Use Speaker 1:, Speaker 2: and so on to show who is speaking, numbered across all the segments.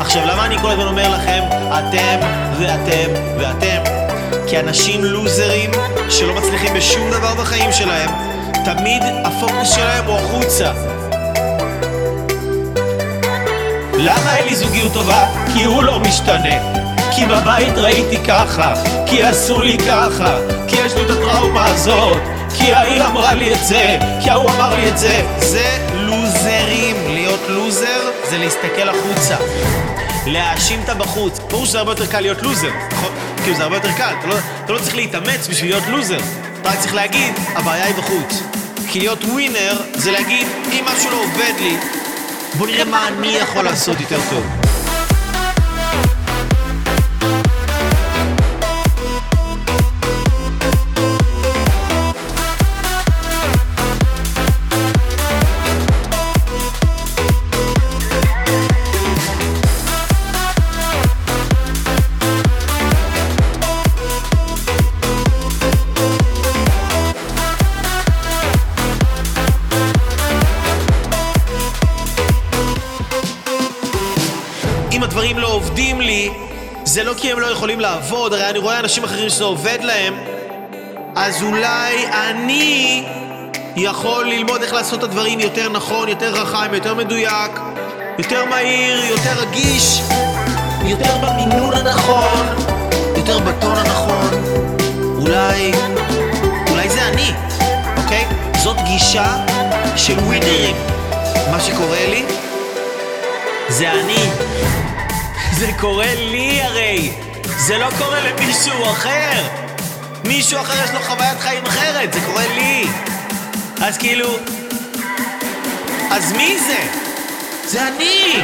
Speaker 1: עכשיו, למה אני כל הזמן אומר לכם, אתם ואתם ואתם? כי אנשים לוזרים שלא מצליחים בשום דבר בחיים שלהם, תמיד הפוקוס שלהם הוא החוצה. למה אין לי זוגיות טובה? כי הוא לא משתנה. כי בבית ראיתי ככה, כי עשו לי ככה, כי יש לי את הטראומה הזאת, כי ההיא אמרה לי את זה, כי ההוא אמר לי את זה. זה לוזרים. להיות לוזר זה להסתכל החוצה. להאשים את הבחוץ. ברור שזה הרבה יותר קל להיות לוזר, נכון? כאילו זה הרבה יותר קל. אתה לא, אתה לא צריך להתאמץ בשביל להיות לוזר. אתה רק צריך להגיד, הבעיה היא בחוץ. כי להיות ווינר זה להגיד, אם משהו לא עובד לי, בוא נראה מה אני יכול לעשות יותר טוב. הדברים לא עובדים לי, זה לא כי הם לא יכולים לעבוד, הרי אני רואה אנשים אחרים שזה עובד להם, אז אולי אני יכול ללמוד איך לעשות את הדברים יותר נכון, יותר חכם, יותר מדויק, יותר מהיר, יותר רגיש, יותר במינון הנכון, יותר בטון הנכון. אולי, אולי זה אני, אוקיי? זאת גישה של ווינרים. מה שקורה לי זה אני. זה קורה לי הרי. זה לא קורה למישהו אחר. מישהו אחר יש לו חוויית חיים אחרת, זה קורה לי. אז כאילו... אז מי זה? זה אני!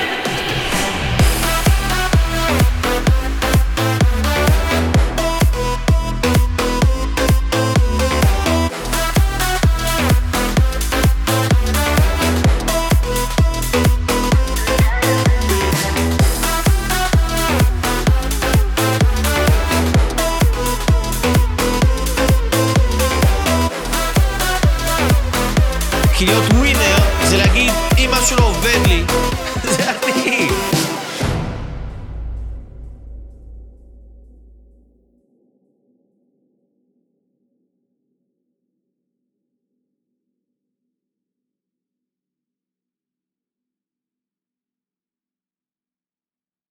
Speaker 1: כי להיות ווינר זה להגיד, אם משהו לא עובד לי, זה אני.